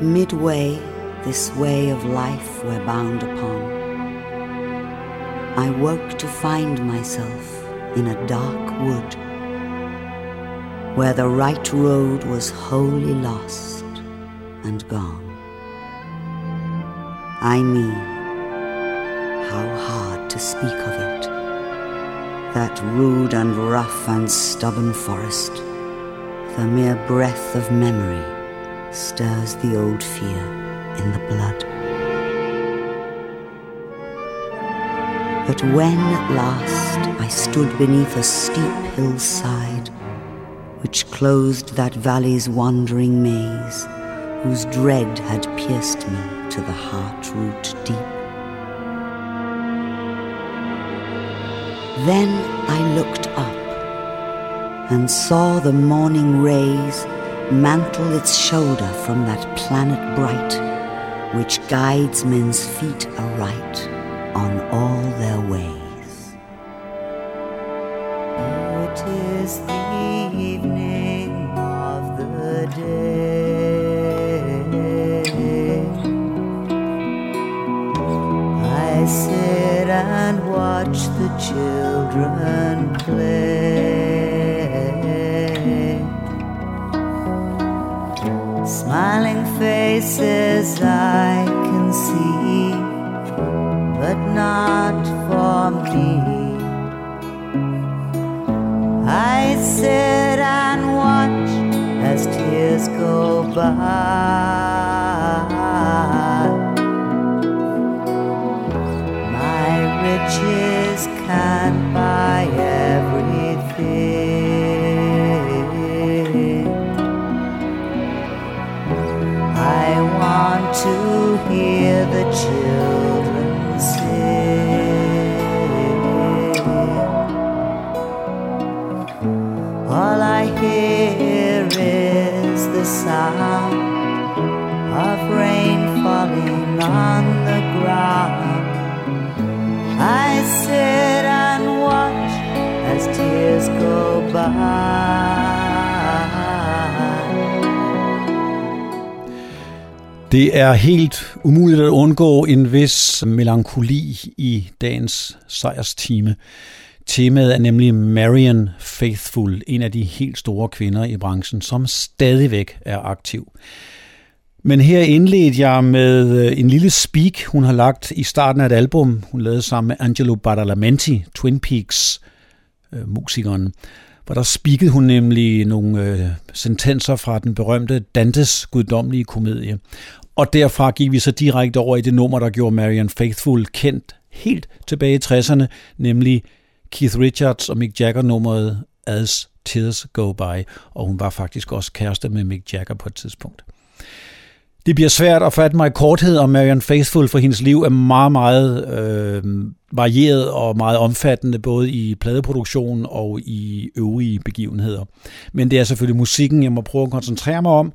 Midway, this way of life we're bound upon. I woke to find myself in a dark wood where the right road was wholly lost and gone. I mean, how hard to speak of it. That rude and rough and stubborn forest, the mere breath of memory stirs the old fear in the blood. But when at last I stood beneath a steep hillside, which closed that valley's wandering maze, whose dread had pierced me to the heart root deep. Then I looked up and saw the morning rays mantle its shoulder from that planet bright which guides men's feet aright on all their ways. Oh, Is the evening can't buy everything. Det er helt umuligt at undgå en vis melankoli i dagens sejrstime. Temaet er nemlig Marian Faithful, en af de helt store kvinder i branchen, som stadigvæk er aktiv. Men her indledte jeg med øh, en lille speak, hun har lagt i starten af et album, hun lavede sammen med Angelo Badalamenti, Twin Peaks øh, musikeren, hvor der speakede hun nemlig nogle øh, sentenser fra den berømte Dantes guddommelige komedie. Og derfra gik vi så direkte over i det nummer, der gjorde Marian Faithful kendt helt tilbage i 60'erne, nemlig Keith Richards og Mick Jagger nummeret As Tears Go By, og hun var faktisk også kæreste med Mick Jagger på et tidspunkt. Det bliver svært at fatte mig i korthed om Marian Faithful, for hendes liv er meget, meget øh, varieret og meget omfattende, både i pladeproduktion og i øvrige begivenheder. Men det er selvfølgelig musikken, jeg må prøve at koncentrere mig om.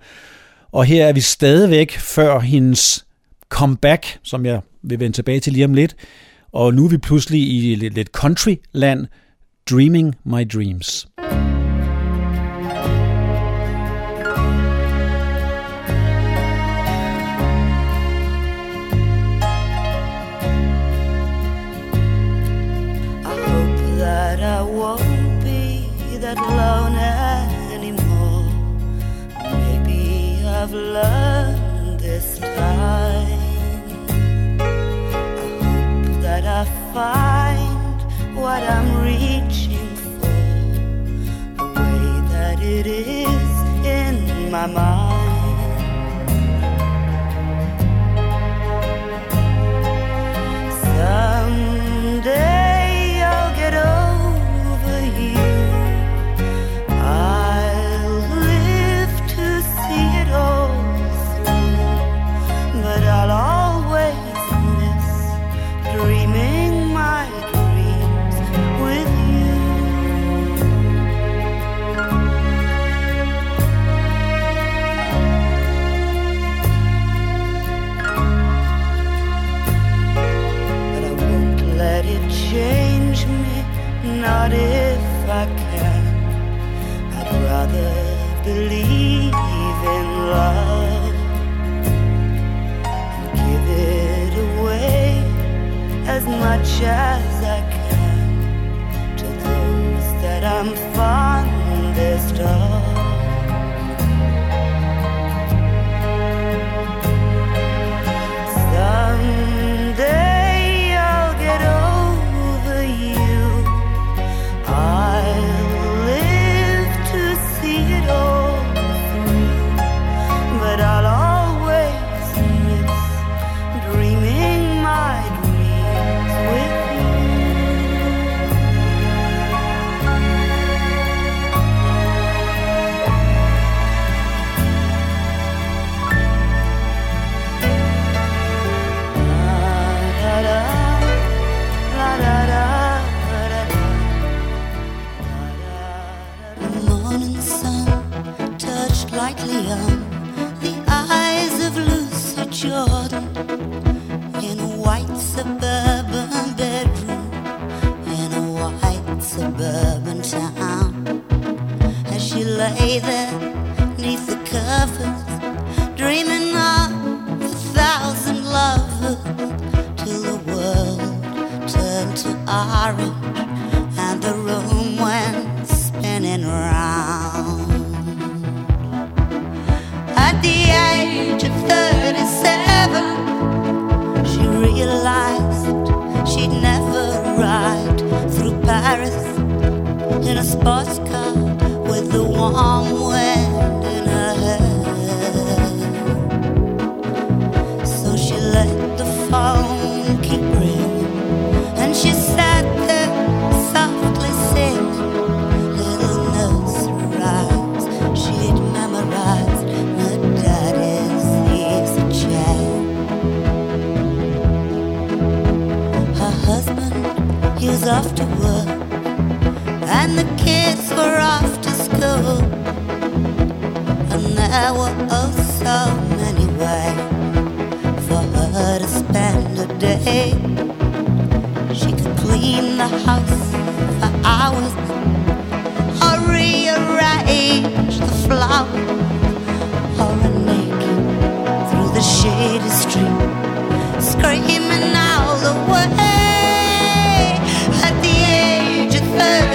Og her er vi stadigvæk før hendes comeback, som jeg vil vende tilbage til lige om lidt. Og nu er vi pludselig i lidt, countryland, Dreaming My Dreams.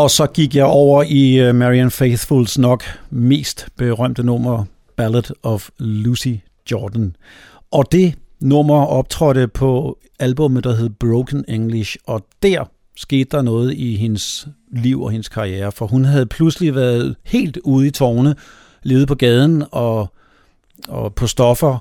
Og så gik jeg over i øh, Marianne Faithfuls nok mest berømte nummer, Ballad of Lucy Jordan. Og det nummer optrådte på albumet, der hed Broken English, og der skete der noget i hendes liv og hendes karriere, for hun havde pludselig været helt ude i tårne, levet på gaden og, og på stoffer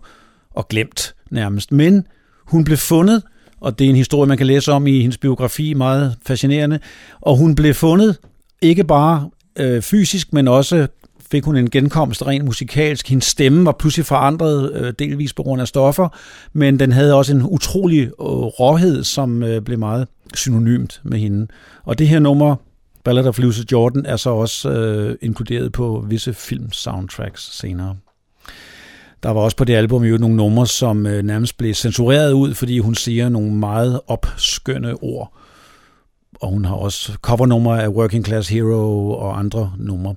og glemt nærmest. Men hun blev fundet og det er en historie, man kan læse om i hendes biografi, meget fascinerende. Og hun blev fundet ikke bare øh, fysisk, men også fik hun en genkomst rent musikalsk. Hendes stemme var pludselig forandret, øh, delvis på grund af stoffer, men den havde også en utrolig øh, råhed, som øh, blev meget synonymt med hende. Og det her nummer, Ballad of Lucy Jordan, er så også øh, inkluderet på visse film-soundtracks senere. Der var også på det album jo nogle numre, som øh, nærmest blev censureret ud, fordi hun siger nogle meget opskønne ord. Og hun har også covernumre af Working Class Hero og andre numre.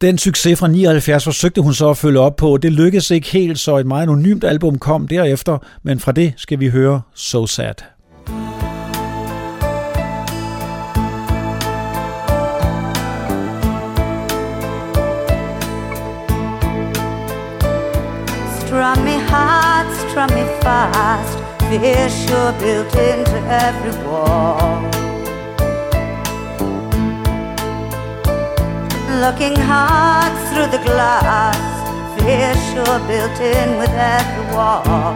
Den succes fra 79 forsøgte hun så at følge op på. Det lykkedes ikke helt, så et meget anonymt album kom derefter, men fra det skal vi høre So Sad. Strum me fast. Fear sure built into every wall. Looking hard through the glass. Fear sure built in with every wall.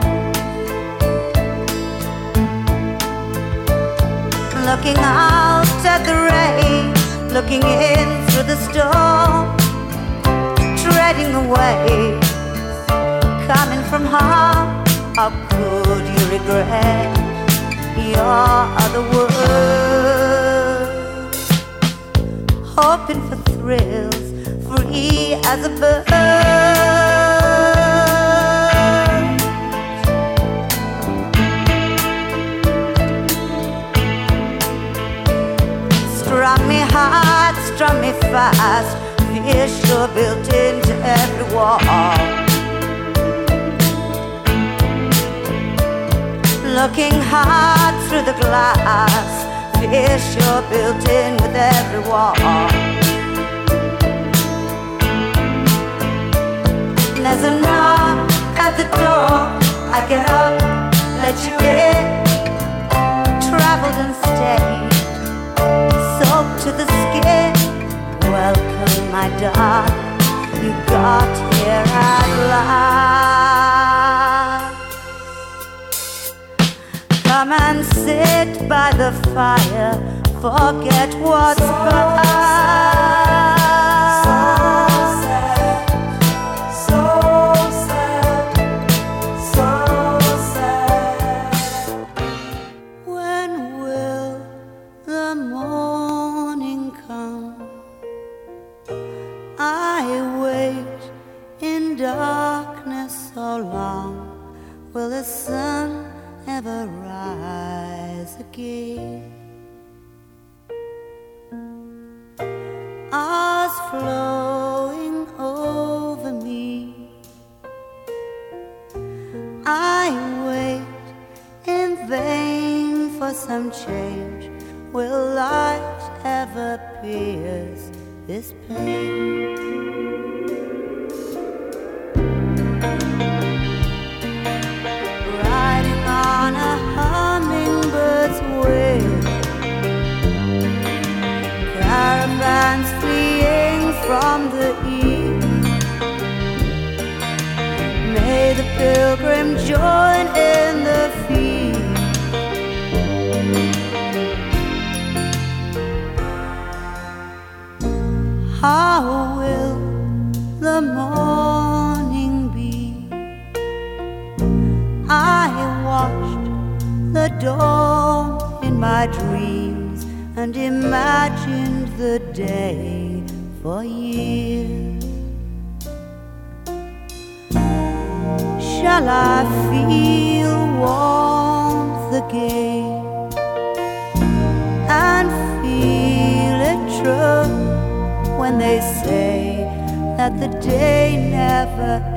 Looking out at the rain, looking in through the storm, treading away, coming from heart How could you regret your other words? Hoping for thrills, free as a bird. Strum me hard, strum me fast. Fear sure built into every wall. Looking hard through the glass. Fear sure built in with every wall. There's a knock at the door. I get up, let you in. Traveled and stayed soaked to the skin. Welcome, my darling, you got here at last. Come and sit by the fire, forget what's past. This pain? Imagined the day for years. Shall I feel warmth again and feel it true when they say that the day never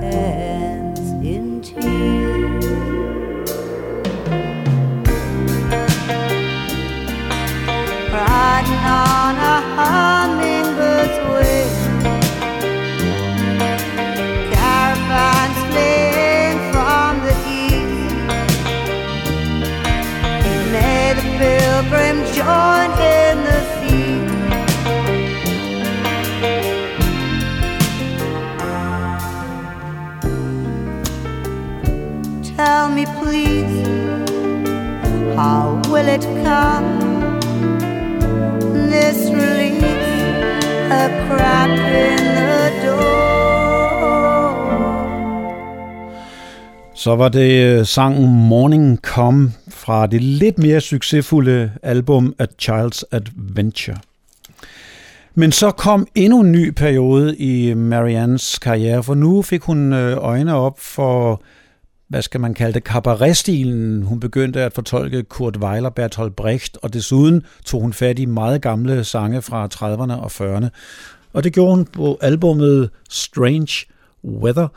Så var det øh, sangen Morning Come fra det lidt mere succesfulde album A Child's Adventure. Men så kom endnu en ny periode i Mariannes karriere, for nu fik hun øh, øjne op for, hvad skal man kalde det, kabaretstilen. Hun begyndte at fortolke Kurt Weiler, Bertolt Brecht, og desuden tog hun fat i meget gamle sange fra 30'erne og 40'erne. Og det gjorde hun på albumet Strange Weather,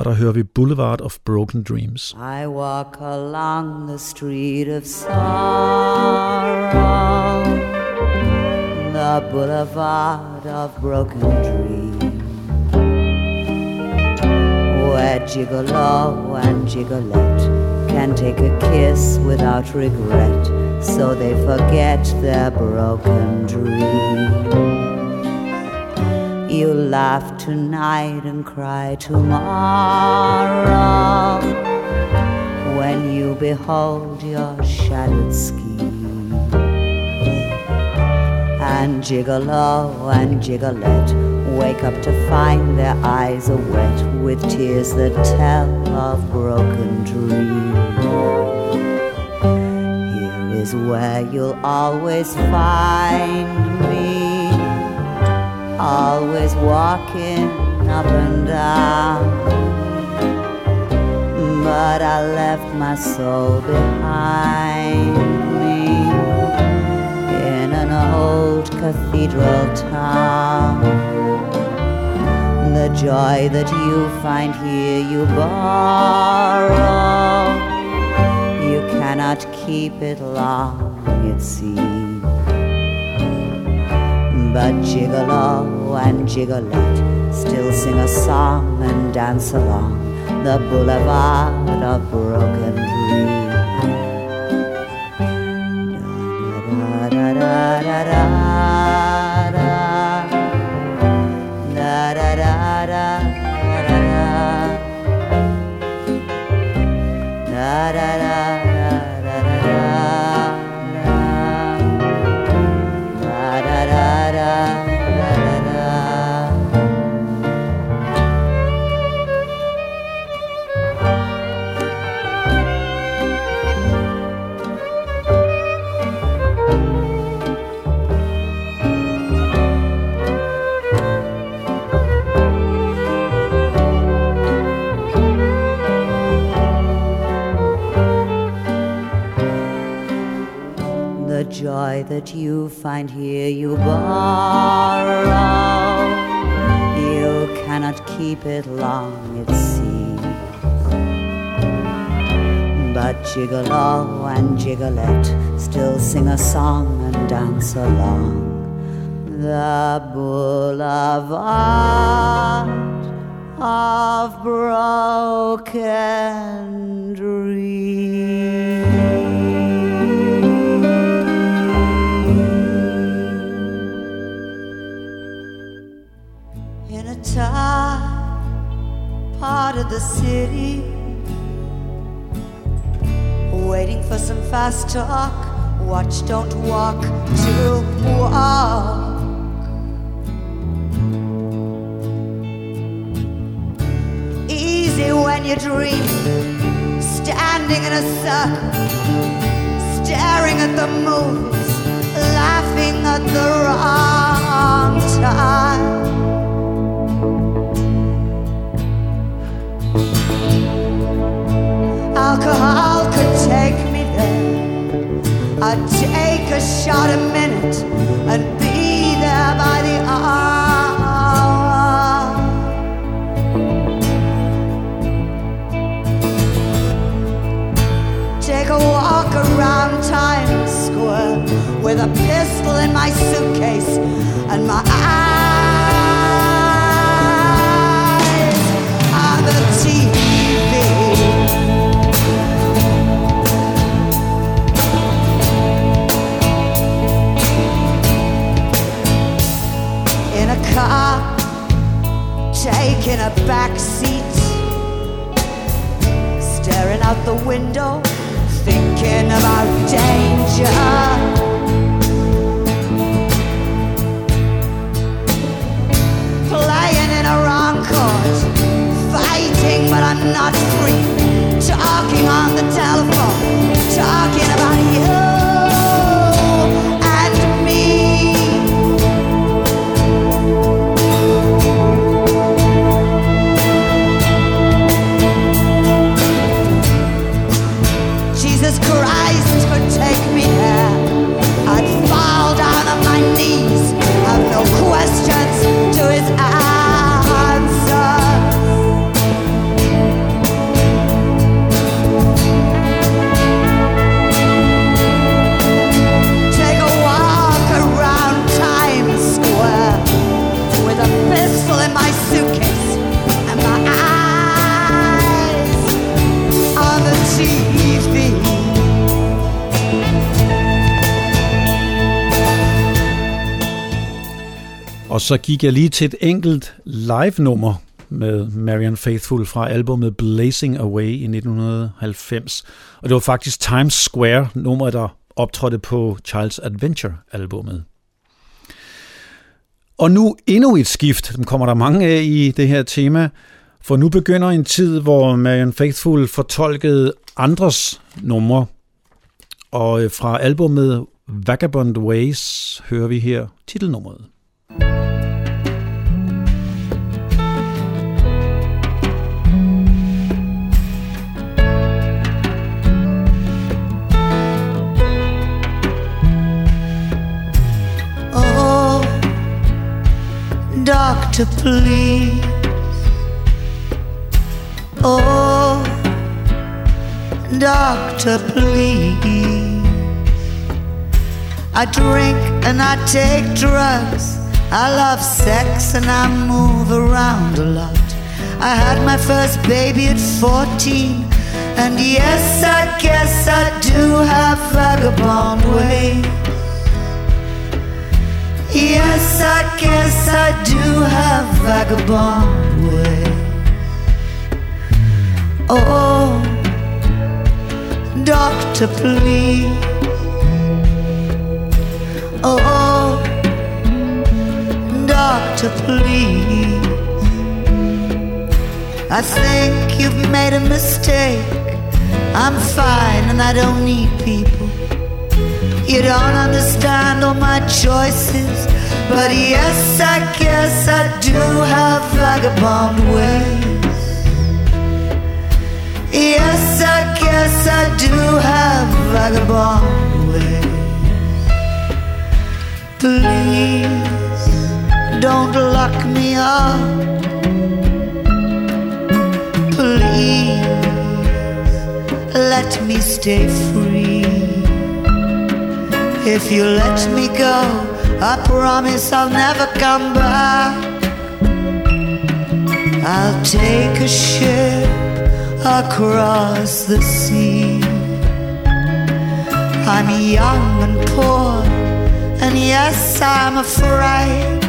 og der hører vi Boulevard of Broken Dreams. I walk along the street of sorrow, the boulevard of broken dreams, where gigolo and gigolette can take a kiss without regret, so they forget their broken dreams. You laugh tonight and cry tomorrow when you behold your shattered scheme. And gigolo and gigolette wake up to find their eyes are wet with tears that tell of broken dreams. Here is where you'll always find me, always walking up and down but I left my soul behind me in an old cathedral town. The joy that you find here you borrow. You cannot keep it long, it seems. But gigolo and gigolette still sing a song and dance along the boulevard of broken dreams. Da, da, da, da, da, da, joy that you find here you borrow. You cannot keep it long, it seems. But Gigolo and Gigolette still sing a song and dance along the boulevard of broken dreams. Part of the city, waiting for some fast talk. Watch, don't walk to walk. Easy when you dream, standing in a circle, staring at the movies, laughing at the wrong time. Alcohol could take me there. I'd take a shot a minute and be there by the hour. Take a walk around Times Square with a pistol in my suitcase and my eyes on the TV. Car, taking a back seat, staring out the window, thinking about danger. Så gik jeg lige til et enkelt live-nummer med Marian Faithful fra albumet Blazing Away i 1990. Og det var faktisk Times Square, nummeret der optrådte på Child's Adventure-albummet. Og nu endnu et skift, dem kommer der mange af i det her tema, for nu begynder en tid, hvor Marian Faithful fortolkede andres numre. Og øh, fra albumet Vagabond Ways hører vi her titelnummeret. Oh, doctor, please. Oh, doctor, please. I drink and I take drugs. I love sex and I move around a lot. I had my first baby at 14. And yes, I guess I do have vagabond ways. Yes, I guess I do have vagabond ways. Oh, doctor, please. Oh, doctor, please. I think you've made a mistake. I'm fine and I don't need people. You don't understand all my choices. But yes, I guess I do have vagabond ways. Yes, I guess I do have vagabond ways. Please don't lock me up. Please let me stay free. If you let me go, I promise I'll never come back. I'll take a ship across the sea. I'm young and poor, and yes, I'm afraid.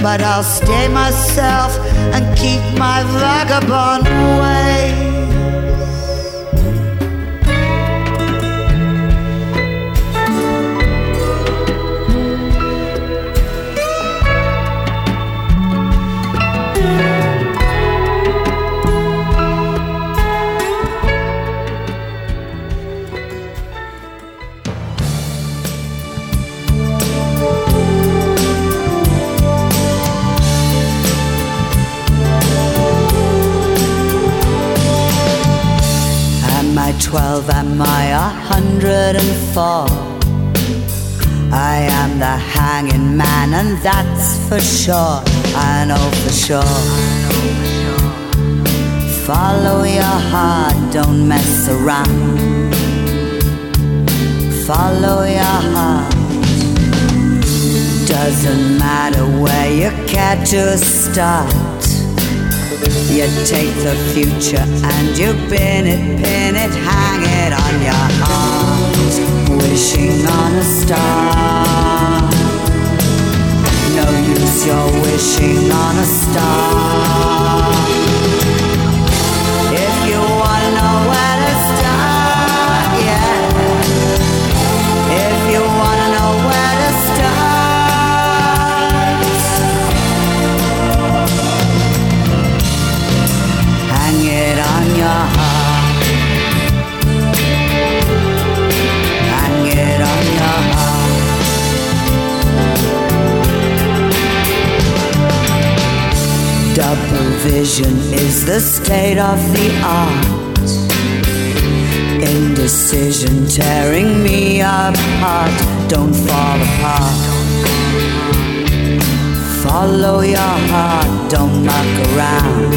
But I'll stay myself and keep my vagabond ways. For sure. I know for sure. Follow your heart, don't mess around. Follow your heart. Doesn't matter where you care to start. You take the future and you pin it, pin it, hang it on your heart, wishing on a star. No use, you're wishing on a star. Double vision is the state of the art. Indecision tearing me apart. Don't fall apart. Follow your heart, don't knock around.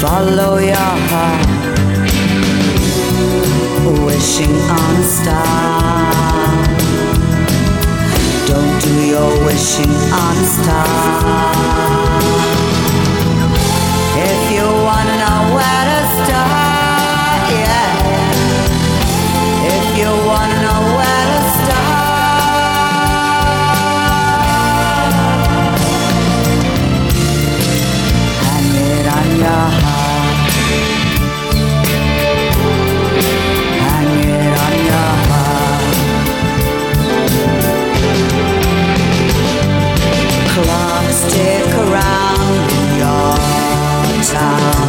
Follow your heart, wishing on a star. Don't do your wishing on a star. Town.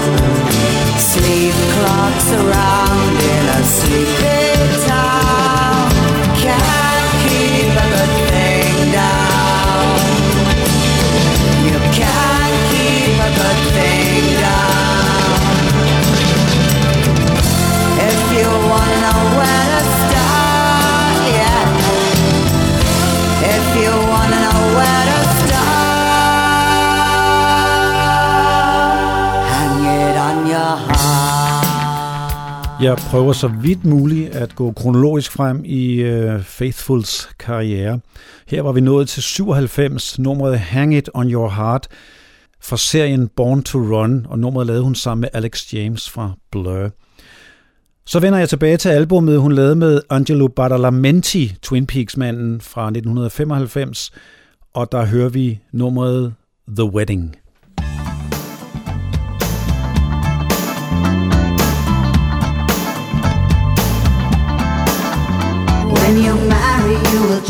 Sleep clocks around in a sleepy Jeg prøver så vidt muligt at gå kronologisk frem i uh, Faithfuls karriere. Her var vi nået til 97, nummeret Hang It On Your Heart fra serien Born to Run, og nummeret lavede hun sammen med Alex James fra Blur. Så vender jeg tilbage til albummet, hun lavede med Angelo Badalamenti, Twin Peaks-manden fra 1995, og der hører vi nummeret The Wedding.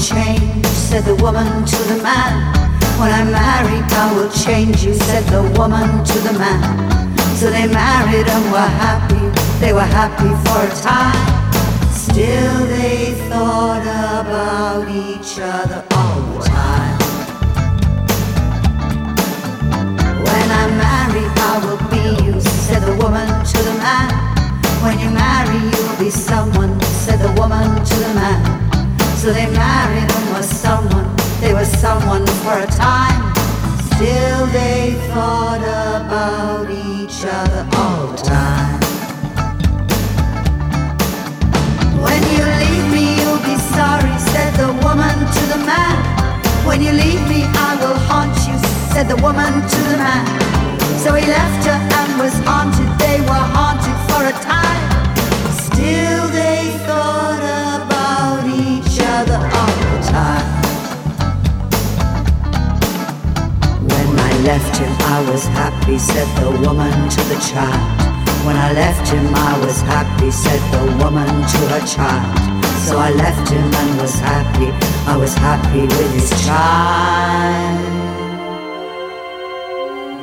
Change, said the woman to the man. When I'm married, I will change you, said the woman to the man. So they married and were happy, they were happy for a time. Still, they thought about each other all the time. When I'm married, I will be you, said the woman to the man. When you marry, you'll be someone, said the woman to the man. So they married and were someone, they were someone for a time. Still, they thought about each other all the time. When you leave me, you'll be sorry, said the woman to the man. When you leave me, I will haunt you, said the woman to the man. So he left her and was haunted, they were haunted for a time. Still, they thought left him, I was happy, said the woman to the child. When I left him, I was happy, said the woman to her child. So I left him and was happy, I was happy with his child.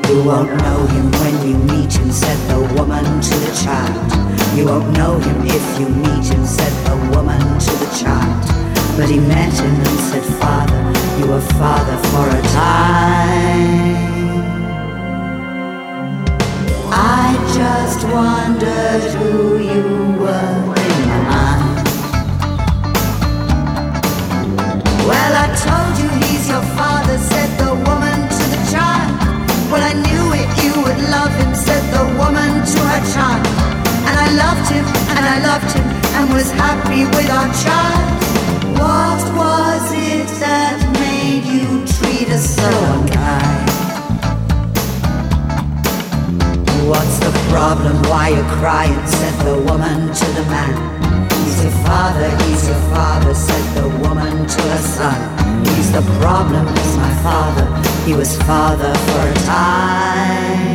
You won't know him when you meet him, said the woman to the child. You won't know him if you meet him, said the woman to the child. But he met him and said, Father, you were father for a time. Just wondered who you were in my mind. Well, I told you he's your father, said crying? Said the woman to the man. He's your father, he's your father, said the woman to her son. He's the problem, he's my father. He was father for a time.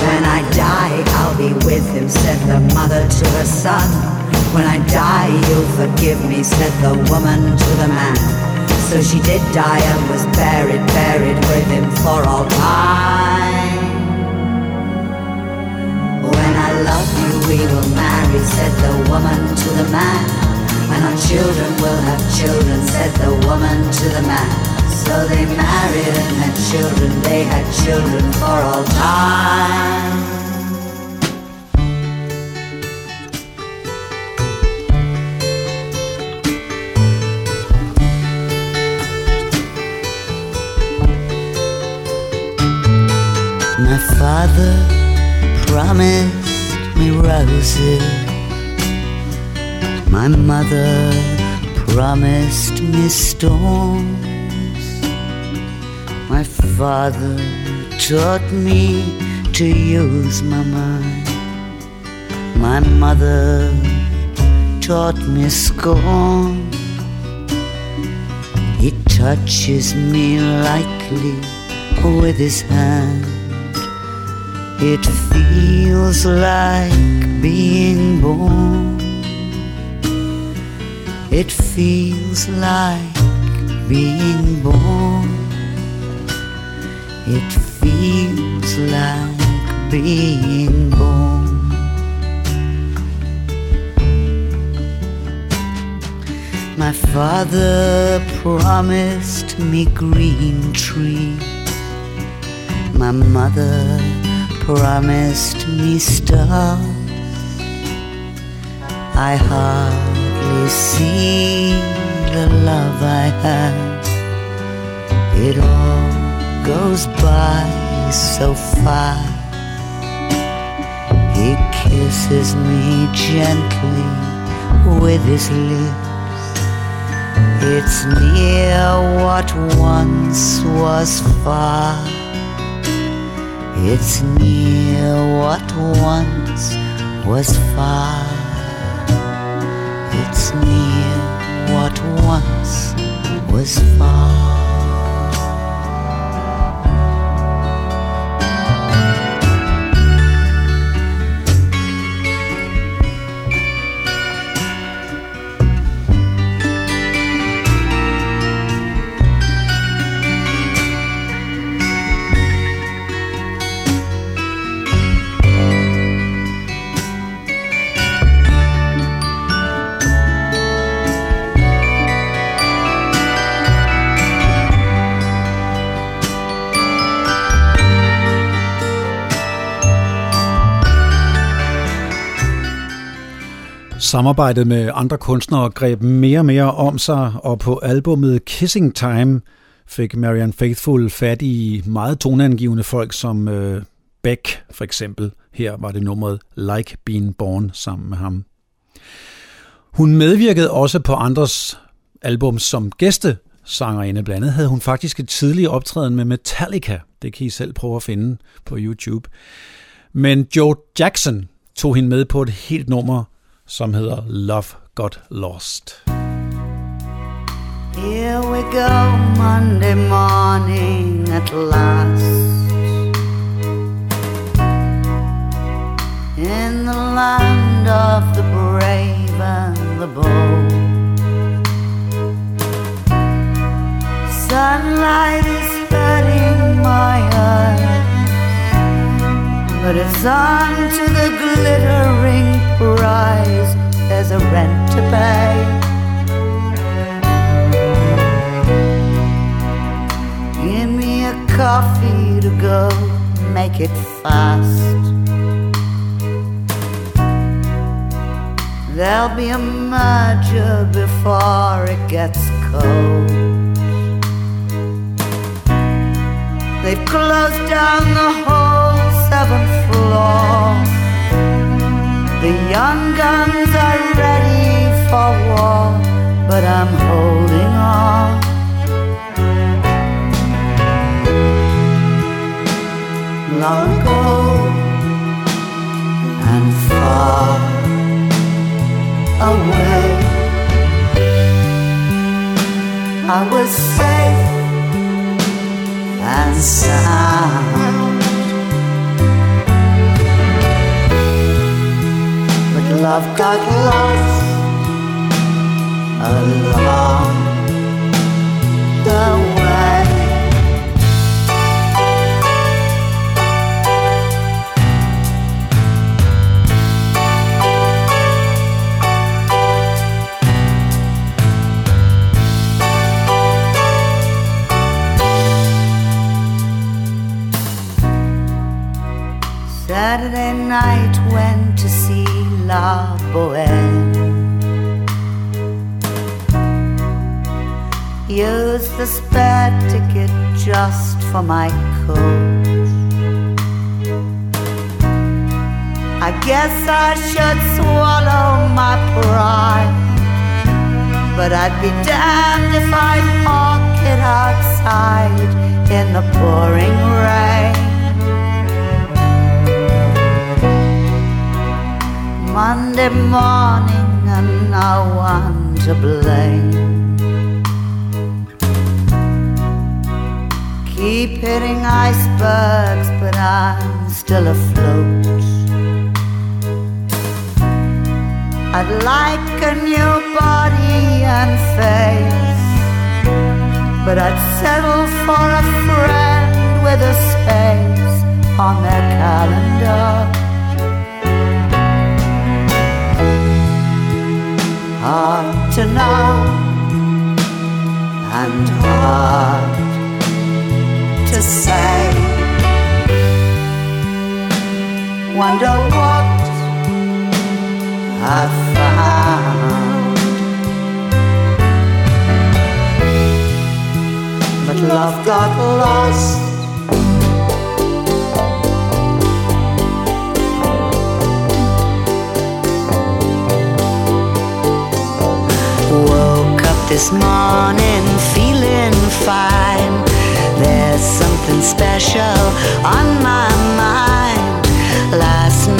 When I die, I'll be with him, said the mother to her son. When I die, you'll forgive me, said the woman to the man. So she did die and was buried, buried with him for all time. We will marry, said the woman to the man. And our children will have children, said the woman to the man. So they married and had children, they had children for all time. My father promised me roses. My mother promised me storms. My father taught me to use my mind. My mother taught me scorn. He touches me lightly with his hand. It feels like being born. It feels like being born. It feels like being born. My father promised me green trees. My mother promised me stars. I hardly see the love I have. It all goes by so fast. He kisses me gently with his lips. It's near what once was far. It's near what once was far. It's near what once was far. Samarbejdet med andre kunstnere greb mere og mere om sig, og på albummet Kissing Time fik Marianne Faithfull fat i meget toneangivende folk som øh, Beck for eksempel. Her var det nummeret Like Being Born sammen med ham. Hun medvirkede også på andres album som gæste sangerinde. Blandt andet havde hun faktisk et tidligt optræden med Metallica. Det kan I selv prøve at finde på YouTube. Men Joe Jackson tog hende med på et helt nummer, som hedder Love Got Lost. Here we go Monday morning at last. In the land of the brave and the bold. Sunlight is hurting my eyes But it's on to the glittering prize There's a rent to pay. Give me a coffee to go Make it fast. There'll be a merger before it gets cold. They've closed down the whole seventh floor. The young guns are ready for war, but I'm holding on. Long ago and far away, I was safe and sound. Love got lost along the way. Saturday night La Boheme. Used the spare ticket just for my coat. I guess I should swallow my pride, but I'd be damned if I'd park it outside in the pouring rain. Monday morning and no one to blame. Keep hitting icebergs, but I'm still afloat. I'd like a new body and face, but I'd settle for a friend with a space on their calendar. Hard to know and hard to say. Wonder what I've found. But love got lost. This morning feeling fine. There's something special on my mind. Last night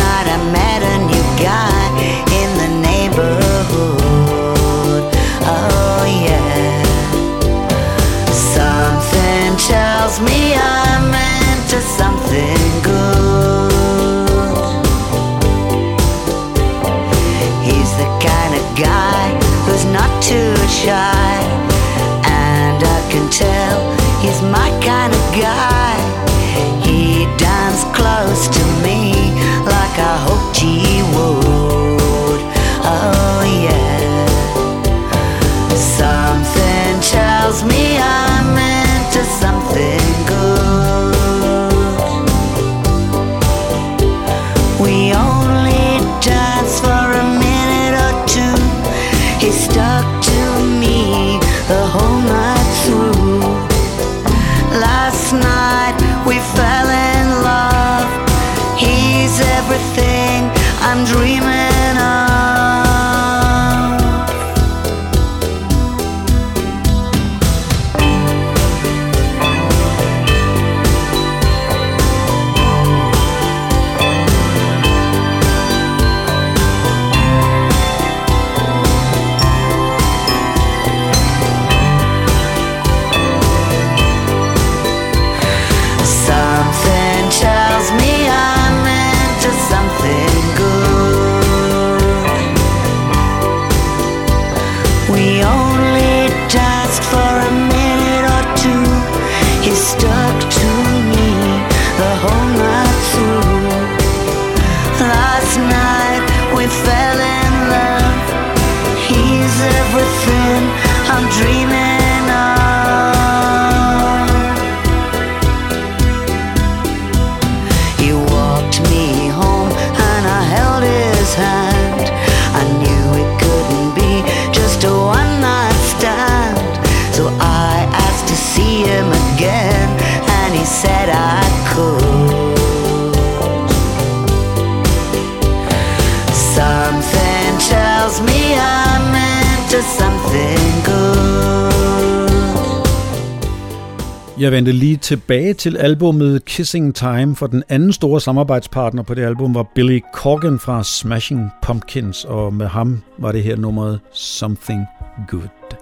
Jeg vendte lige tilbage til albummet Kissing Time, for den anden store samarbejdspartner på det album var Billy Corgan fra Smashing Pumpkins, og med ham var det her nummeret Something Good.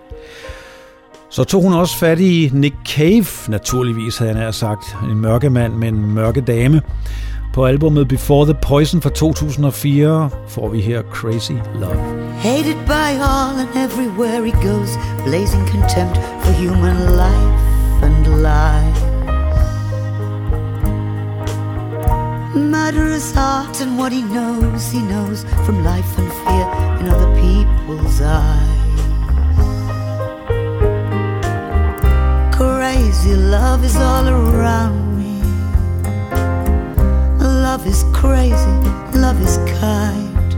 Så tog hun også fat i Nick Cave, naturligvis havde han sagt, en mørke mand med en mørke dame. På albumet Before the Poison fra 2004 får vi her Crazy Love. Hated by all and everywhere he goes, blazing contempt for human life and life. Murderous heart and what he knows, he knows from life and fear in other people's eyes. Crazy love is all around me. Love is crazy, love is kind.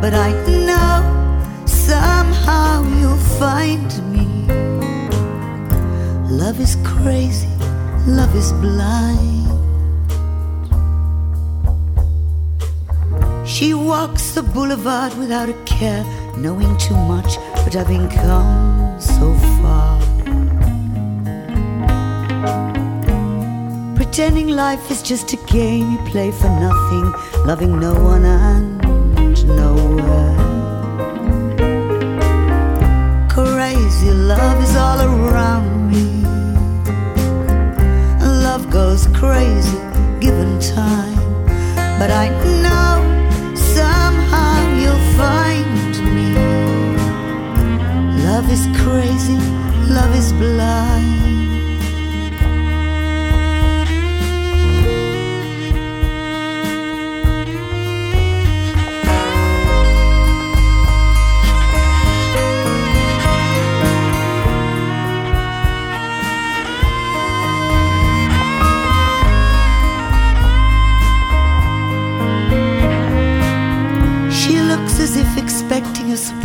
But I know somehow you'll find me. Love is crazy, love is blind. She walks the boulevard without a care, knowing too much, but having come so far. Pretending life is just a game you play for nothing, loving no one and nowhere. Crazy love is all around goes crazy given time, but I know somehow you'll find me. Love is crazy, love is blind.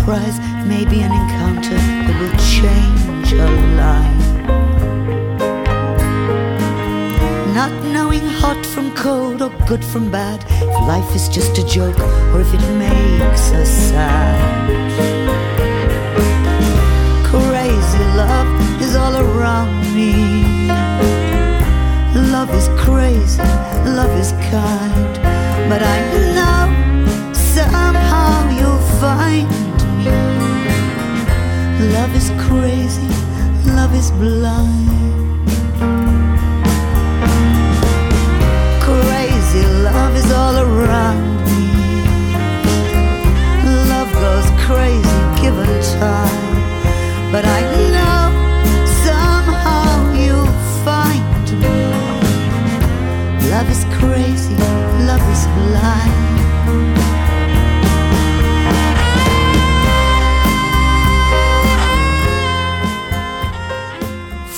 surprise, maybe an encounter that will change a life. Not knowing hot from cold or good from bad, if life is just a joke or if it may.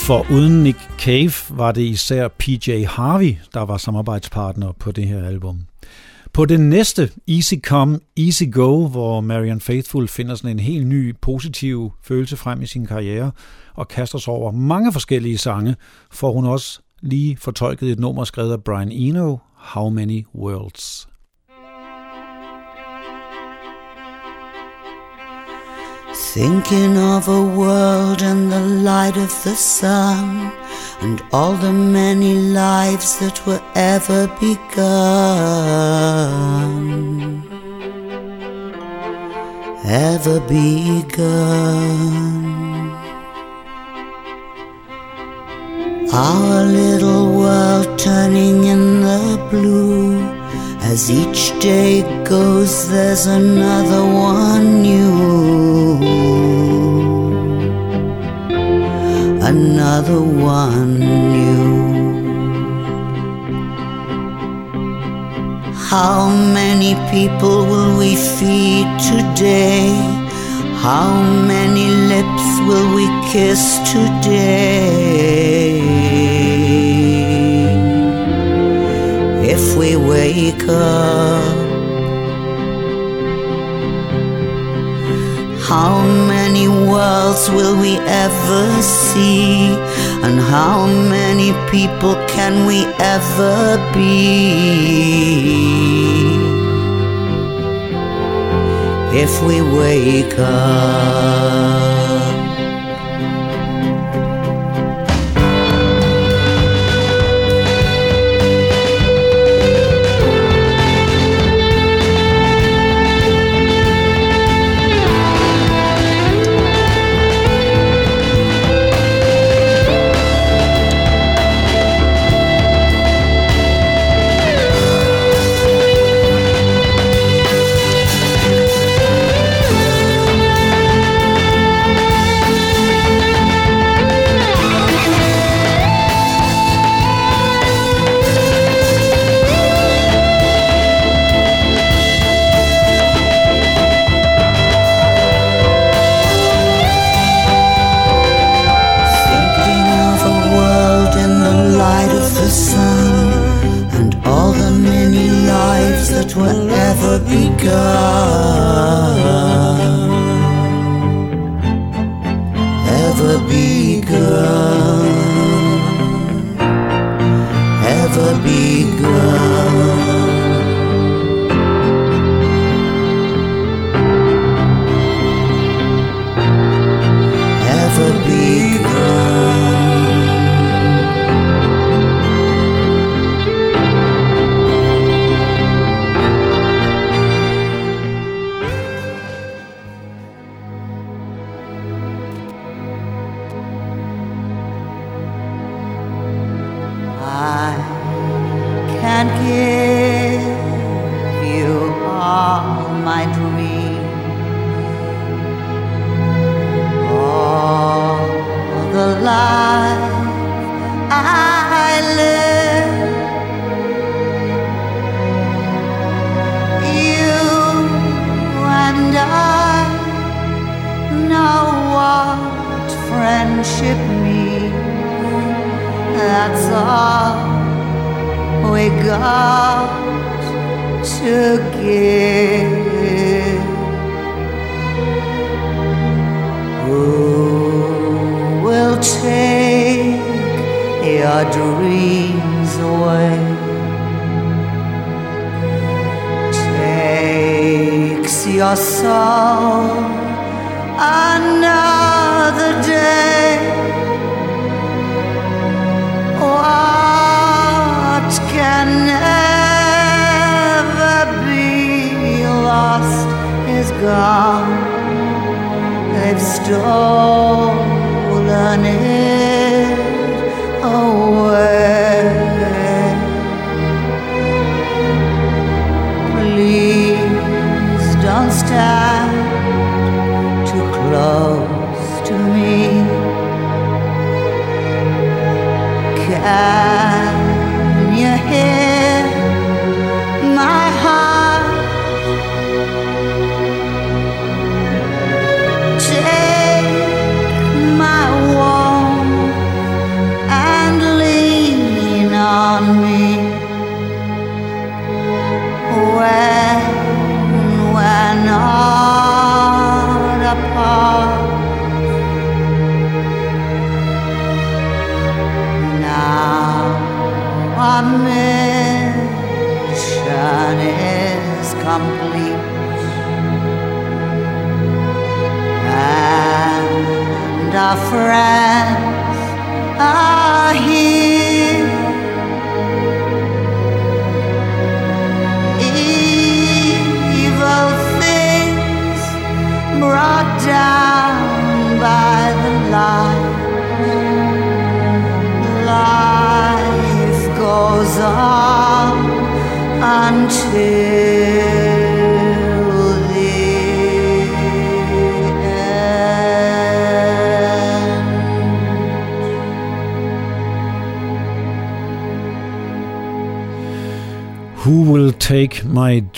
For uden Nick Cave var det især PJ Harvey, der var samarbejdspartner på det her album. På den næste, Easy Come, Easy Go, hvor Marian Faithful finder sådan en helt ny positiv følelse frem i sin karriere og kaster sig over mange forskellige sange, får hun også lige fortolket et nummer skrevet af Brian Eno, How Many Worlds. Thinking of a world and the light of the sun, and all the many lives that were ever begun. Ever begun. Our little world turning in the blue as each day goes, there's another one new. Another one new. How many people will we feed today? How many lips will we kiss today? If we wake up. How many worlds will we ever see? And how many people can we ever be? If we wake up.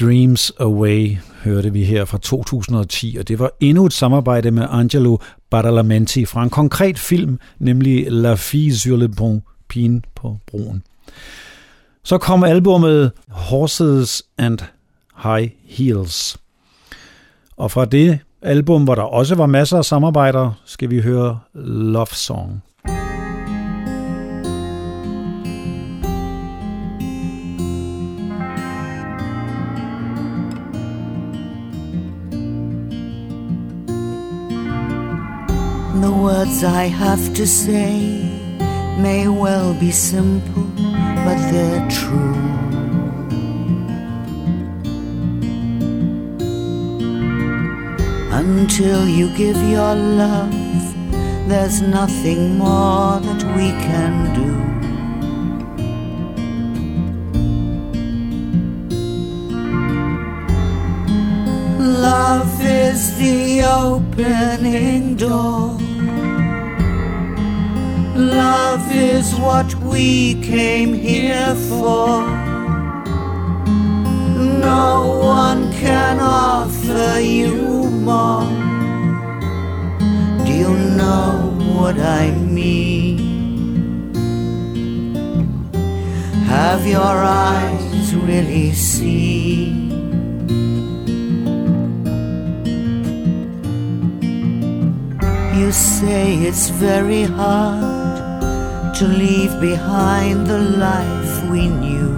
Dreams Away, hørte vi her fra 2010, og det var endnu et samarbejde med Angelo Badalamenti fra en konkret film, nemlig La Fille sur le Pont, Pigen på broen. Så kom albummet Horses and High Heels. Og fra det album, hvor der også var masser af samarbejder, skal vi høre Love Song. The words I have to say may well be simple, but they're true. Until you give your love, there's nothing more that we can do. Love is the opening door. Love is what we came here for. No one can offer you more. Do you know what I mean? Have your eyes really seen? You say it's very hard to leave behind the life we knew.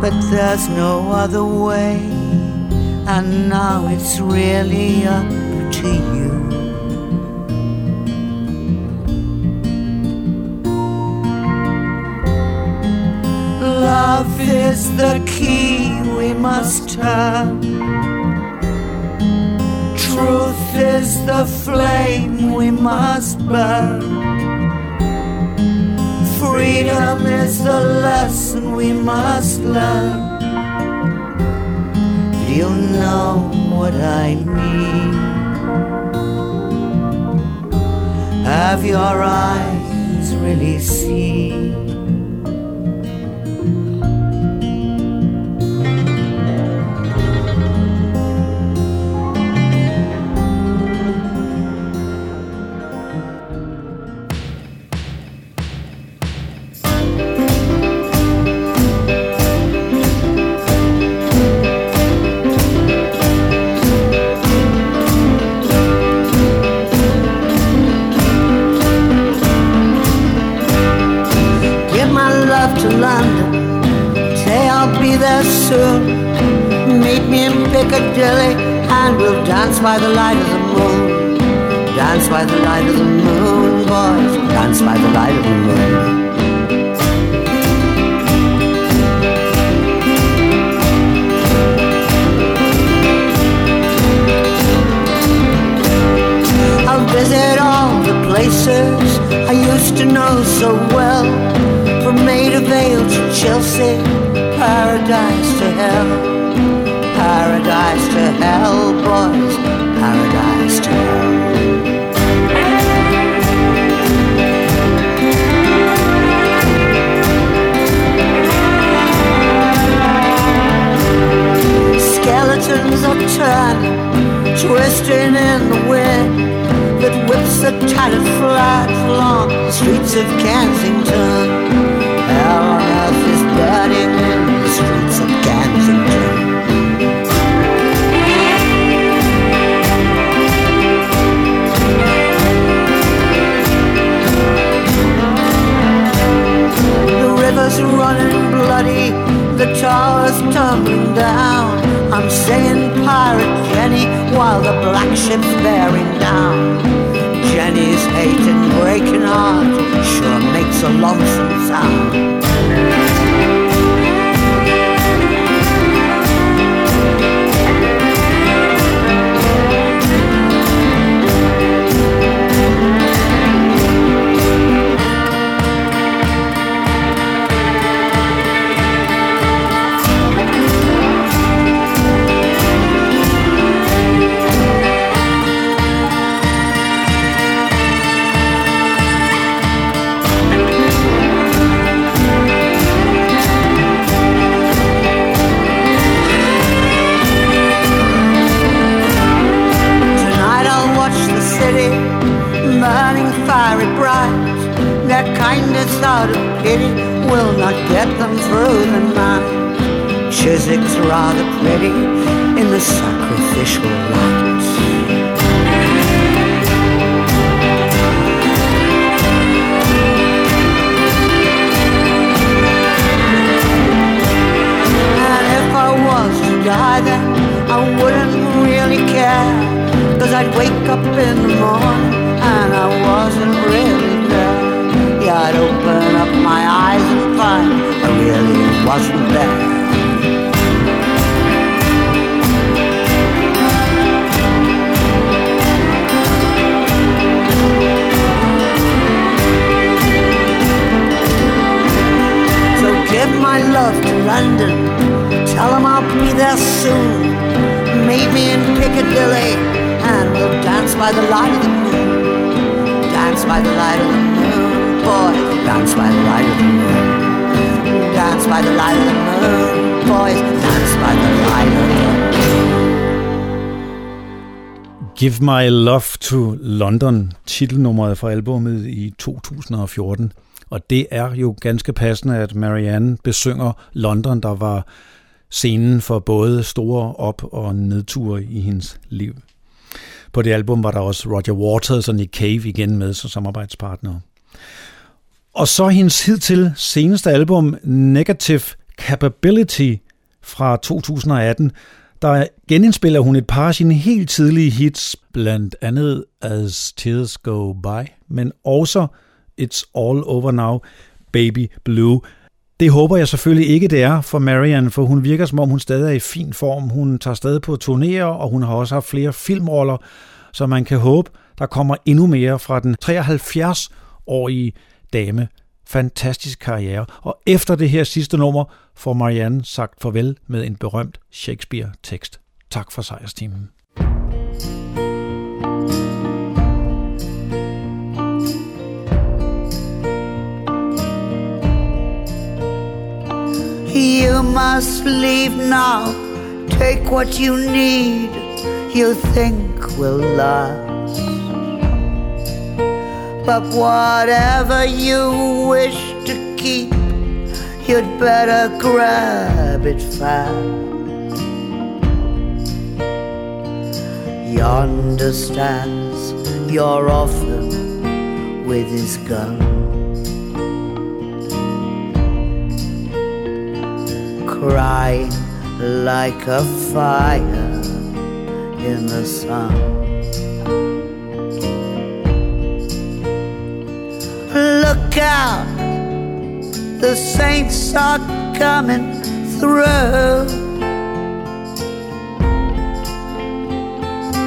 But there's no other way, and now it's really up to you. Love is the key we must turn. Is the flame we must burn. Freedom is the lesson we must learn. Do you know what I mean? Have your eyes really seen? Dance by the light of the moon. Dance by the light of the moon, boys. Dance by the light of the moon. I'll visit all the places I used to know so well. From Maida Vale to Chelsea, paradise to hell. Paradise to hell, Skeletons are turning, twisting in the wind that whips the tattered flags along the streets of Kensington. River's running bloody, the tower's tumbling down. I'm saying Pirate Jenny while the black ship's bearing down. Jenny's hate and breaking heart sure makes a lonesome sound. Give My Love to London, titelnummeret fra albummet i 2014. Og det er jo ganske passende, at Marianne besynger London, der var scenen for både store op- og nedture i hendes liv. På det album var der også Roger Waters og Nick Cave igen med som samarbejdspartnere. Og så hendes hidtil seneste album, Negative Capability fra 2018, der genindspiller hun et par af sine helt tidlige hits, blandt andet As Tears Go By, men også It's All Over Now, Baby Blue. Det håber jeg selvfølgelig ikke, det er for Marianne, for hun virker som om, hun stadig er i fin form. Hun tager stadig på turnéer, og hun har også haft flere filmroller, så man kan håbe, der kommer endnu mere fra den 73-årige dame. Fantastisk karriere. Og efter det her sidste nummer får Marianne sagt farvel med en berømt Shakespeare-tekst. Tak for sejrstimen. You must leave now. Take what you need, you think will last. But whatever you wish to keep, you'd better grab it fast. Yonder stands your orphan with his gun. crying like a fire in the sun. Look out, the saints are coming through.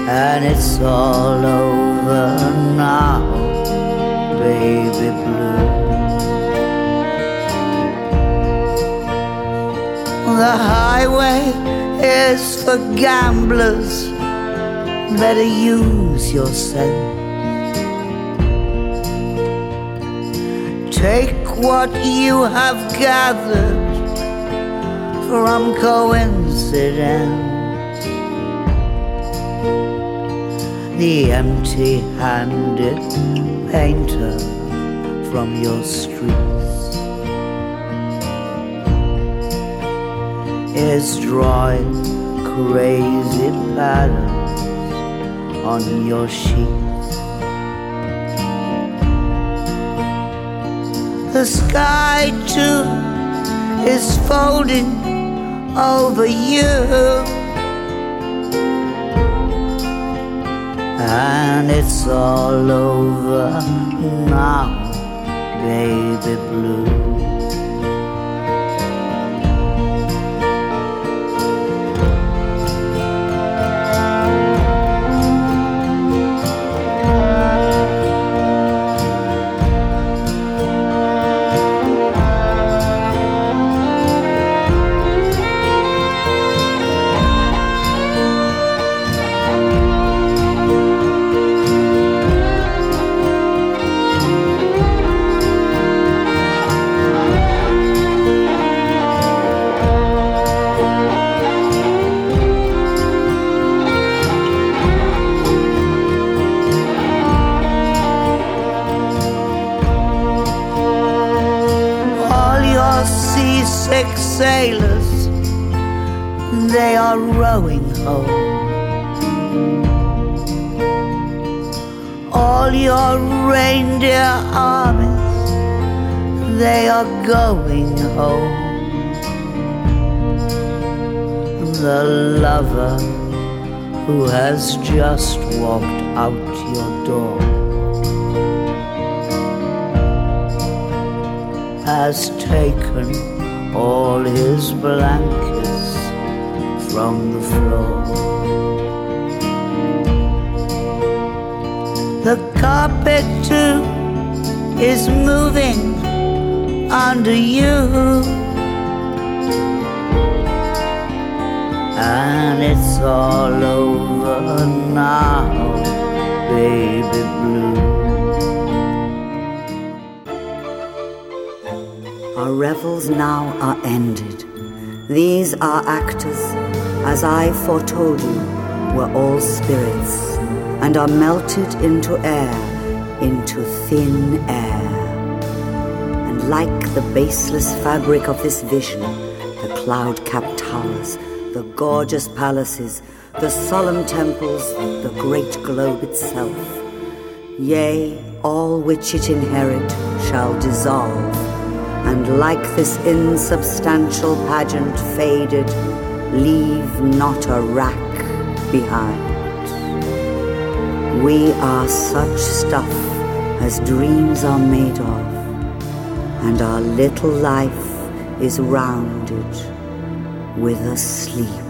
And it's all over now, baby blue. The highway is for gamblers. Better use your sense. Take what you have gathered from coincidence. The empty handed painter from your streets is drawing crazy patterns on your sheets. The sky too is folding over you. And it's all over now, baby blue. Sailors, they are rowing home. All your reindeer armies, they are going home. The lover who has just walked out your door has taken all his blankets from the floor. The carpet too is moving under you. And it's all over now, baby blue. Our revels now are ended. These are actors, as I foretold you, were all spirits, and are melted into air, into thin air. And like the baseless fabric of this vision, the cloud capped towers, the gorgeous palaces, the solemn temples, the great globe itself, yea, all which it inherit shall dissolve and like this insubstantial pageant faded, leave not a rack behind. We are such stuff as dreams are made of, and our little life is rounded with a sleep.